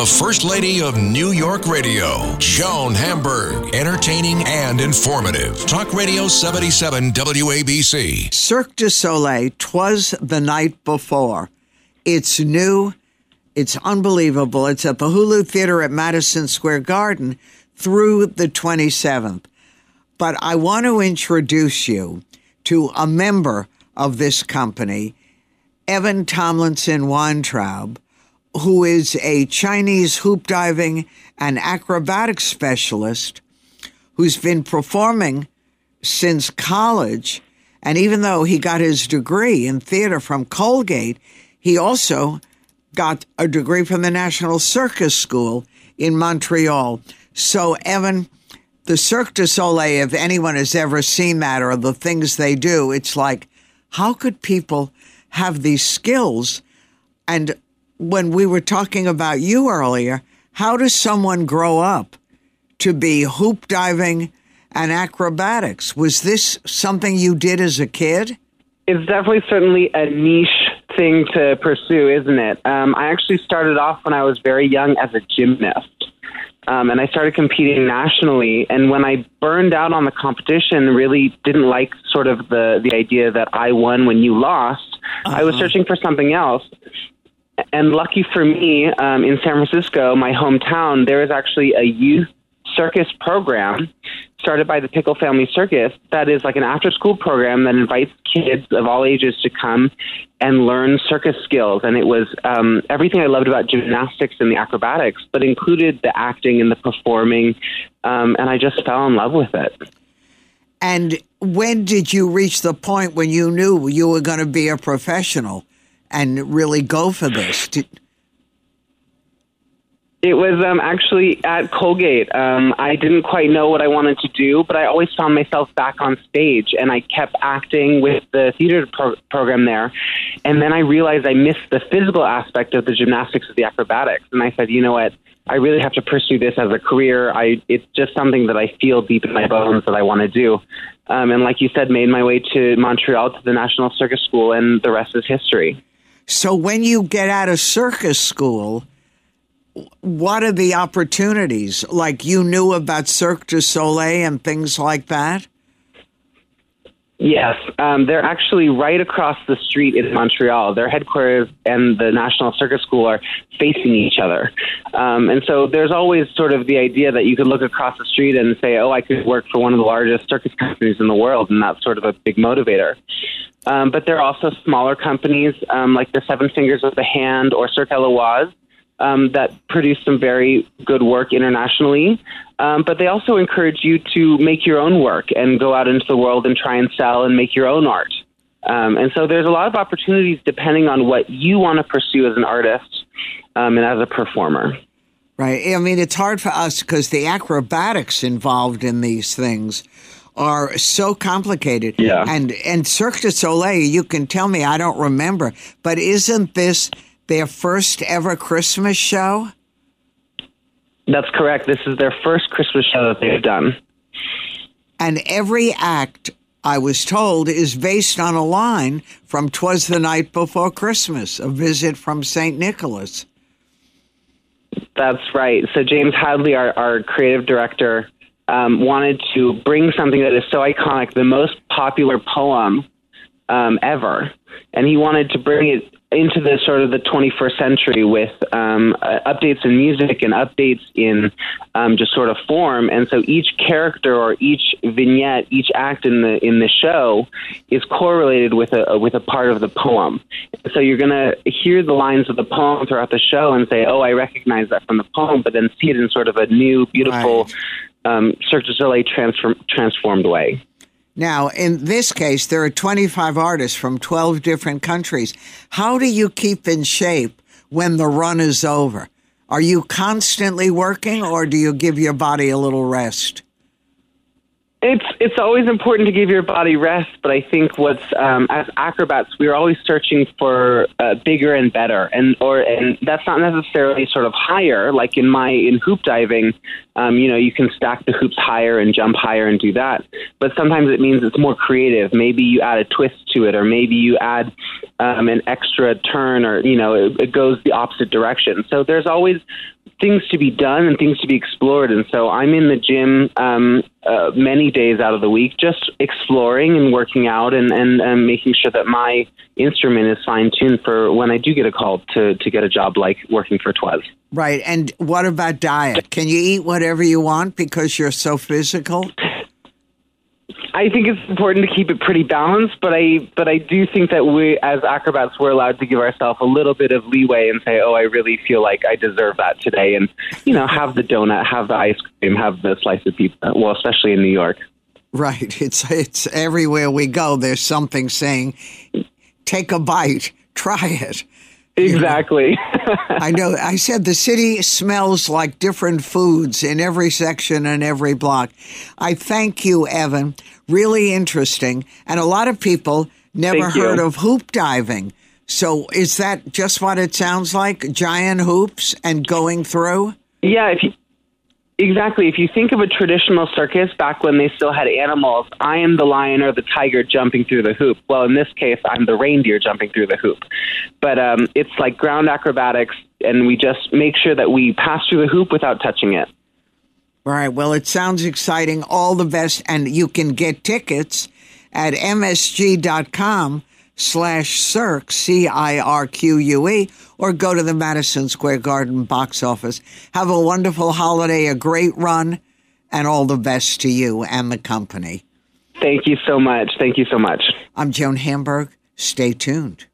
the First Lady of New York Radio, Joan Hamburg. Entertaining and informative. Talk Radio 77 WABC. Cirque du Soleil, twas the night before. It's new. It's unbelievable. It's at the Hulu Theater at Madison Square Garden through the 27th. But I want to introduce you to a member of this company, Evan Tomlinson Weintraub, who is a Chinese hoop diving and acrobatic specialist who's been performing since college. And even though he got his degree in theater from Colgate, he also got a degree from the National Circus School in Montreal. So, Evan, the Cirque du Soleil, if anyone has ever seen that or the things they do, it's like, how could people have these skills? And when we were talking about you earlier, how does someone grow up to be hoop diving and acrobatics? Was this something you did as a kid? It's definitely certainly a niche thing to pursue, isn't it? Um, I actually started off when I was very young as a gymnast. Um, and I started competing nationally. And when I burned out on the competition, really didn't like sort of the the idea that I won when you lost. Uh-huh. I was uh-huh. searching for something else. And lucky for me, um, in San Francisco, my hometown, there is actually a youth circus program started by the Pickle Family Circus that is like an after school program that invites kids of all ages to come and learn circus skills. And it was um, everything I loved about gymnastics and the acrobatics, but included the acting and the performing. Um, and I just fell in love with it. And when did you reach the point when you knew you were going to be a professional and really go for this? Did- it was um, actually at Colgate. Um, I didn't quite know what I wanted to do, but I always found myself back on stage, and I kept acting with the theater pro- program there. And then I realized I missed the physical aspect of the gymnastics of the acrobatics, and I said, you know what? I really have to pursue this as a career. I it's just something that I feel deep in my bones that I want to do. Um, and like you said, made my way to Montreal to the National Circus School, and the rest is history. So when you get out of circus school what are the opportunities? Like you knew about Cirque du Soleil and things like that? Yes, um, they're actually right across the street in Montreal. Their headquarters and the National Circus School are facing each other. Um, and so there's always sort of the idea that you could look across the street and say, oh, I could work for one of the largest circus companies in the world. And that's sort of a big motivator. Um, but there are also smaller companies um, like the Seven Fingers of the Hand or Cirque Éloize um, that produce some very good work internationally. Um, but they also encourage you to make your own work and go out into the world and try and sell and make your own art. Um, and so there's a lot of opportunities depending on what you want to pursue as an artist um, and as a performer. Right. I mean, it's hard for us because the acrobatics involved in these things are so complicated. Yeah. And and Cirque du Soleil, you can tell me I don't remember, but isn't this their first ever Christmas show? That's correct. This is their first Christmas show that they've done. And every act, I was told, is based on a line from Twas the Night Before Christmas, a visit from St. Nicholas. That's right. So, James Hadley, our, our creative director, um, wanted to bring something that is so iconic, the most popular poem um, ever. And he wanted to bring it into the sort of the 21st century with um, uh, updates in music and updates in um, just sort of form. And so each character or each vignette, each act in the in the show is correlated with a with a part of the poem. So you're going to hear the lines of the poem throughout the show and say, "Oh, I recognize that from the poem," but then see it in sort of a new, beautiful, right. um, Cirque du Soleil transform, transformed way. Now, in this case, there are 25 artists from 12 different countries. How do you keep in shape when the run is over? Are you constantly working or do you give your body a little rest? It's it's always important to give your body rest, but I think what's um, as acrobats we're always searching for uh, bigger and better, and or and that's not necessarily sort of higher. Like in my in hoop diving, um, you know, you can stack the hoops higher and jump higher and do that. But sometimes it means it's more creative. Maybe you add a twist to it, or maybe you add um, an extra turn, or you know, it, it goes the opposite direction. So there's always things to be done and things to be explored. And so I'm in the gym um, uh, many days out of the week, just exploring and working out and, and, and making sure that my instrument is fine tuned for when I do get a call to, to get a job like working for Twas. Right. And what about diet? Can you eat whatever you want because you're so physical? I think it's important to keep it pretty balanced, but I but I do think that we as acrobats we're allowed to give ourselves a little bit of leeway and say, "Oh, I really feel like I deserve that today," and you know, have the donut, have the ice cream, have the slice of pizza. Well, especially in New York. Right. It's it's everywhere we go. There's something saying, "Take a bite, try it." Exactly. I know. I said the city smells like different foods in every section and every block. I thank you, Evan. Really interesting. And a lot of people never Thank you. heard of hoop diving. So is that just what it sounds like? Giant hoops and going through? Yeah, if you, exactly. If you think of a traditional circus back when they still had animals, I am the lion or the tiger jumping through the hoop. Well, in this case, I'm the reindeer jumping through the hoop. But um, it's like ground acrobatics, and we just make sure that we pass through the hoop without touching it. All right. Well, it sounds exciting. All the best. And you can get tickets at msg.com slash cirque, C-I-R-Q-U-E, or go to the Madison Square Garden box office. Have a wonderful holiday, a great run, and all the best to you and the company. Thank you so much. Thank you so much. I'm Joan Hamburg. Stay tuned.